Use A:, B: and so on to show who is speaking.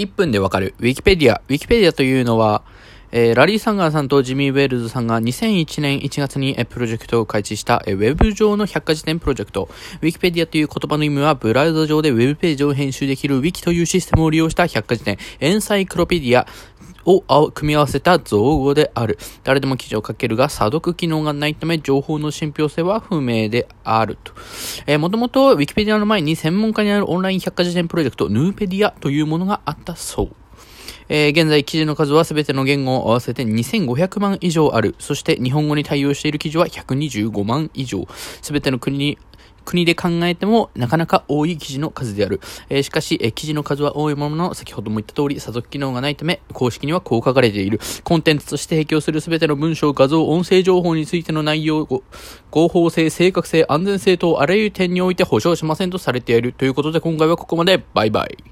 A: 1分でわかる。ウィキペディア。ウィキペディアというのは、えー、ラリー・サンガーさんとジミー・ウェールズさんが2001年1月にプロジェクトを開始したウェブ上の百科事典プロジェクト。ウィキペディアという言葉の意味は、ブラウザ上でウェブページを編集できるウィキというシステムを利用した百科事典、エンサイクロペディア、を組み合わせた造語である。誰でも記事を書けるが、査読機能がないため、情報の信憑性は不明であると。えー、もともと、ウィキペディアの前に専門家にあるオンライン百科事典プロジェクト、ヌーペディアというものがあったそう。えー、現在記事の数は全ての言語を合わせて2500万以上ある。そして日本語に対応している記事は125万以上。全ての国に国で考えてもなかなか多い記事の数である。えー、しかし、えー、記事の数は多いものの、先ほども言った通り、査読機能がないため、公式にはこう書かれている。コンテンツとして提供するすべての文章、画像、音声情報についての内容を、合法性、正確性、安全性等あらゆる点において保証しませんとされている。ということで、今回はここまで。バイバイ。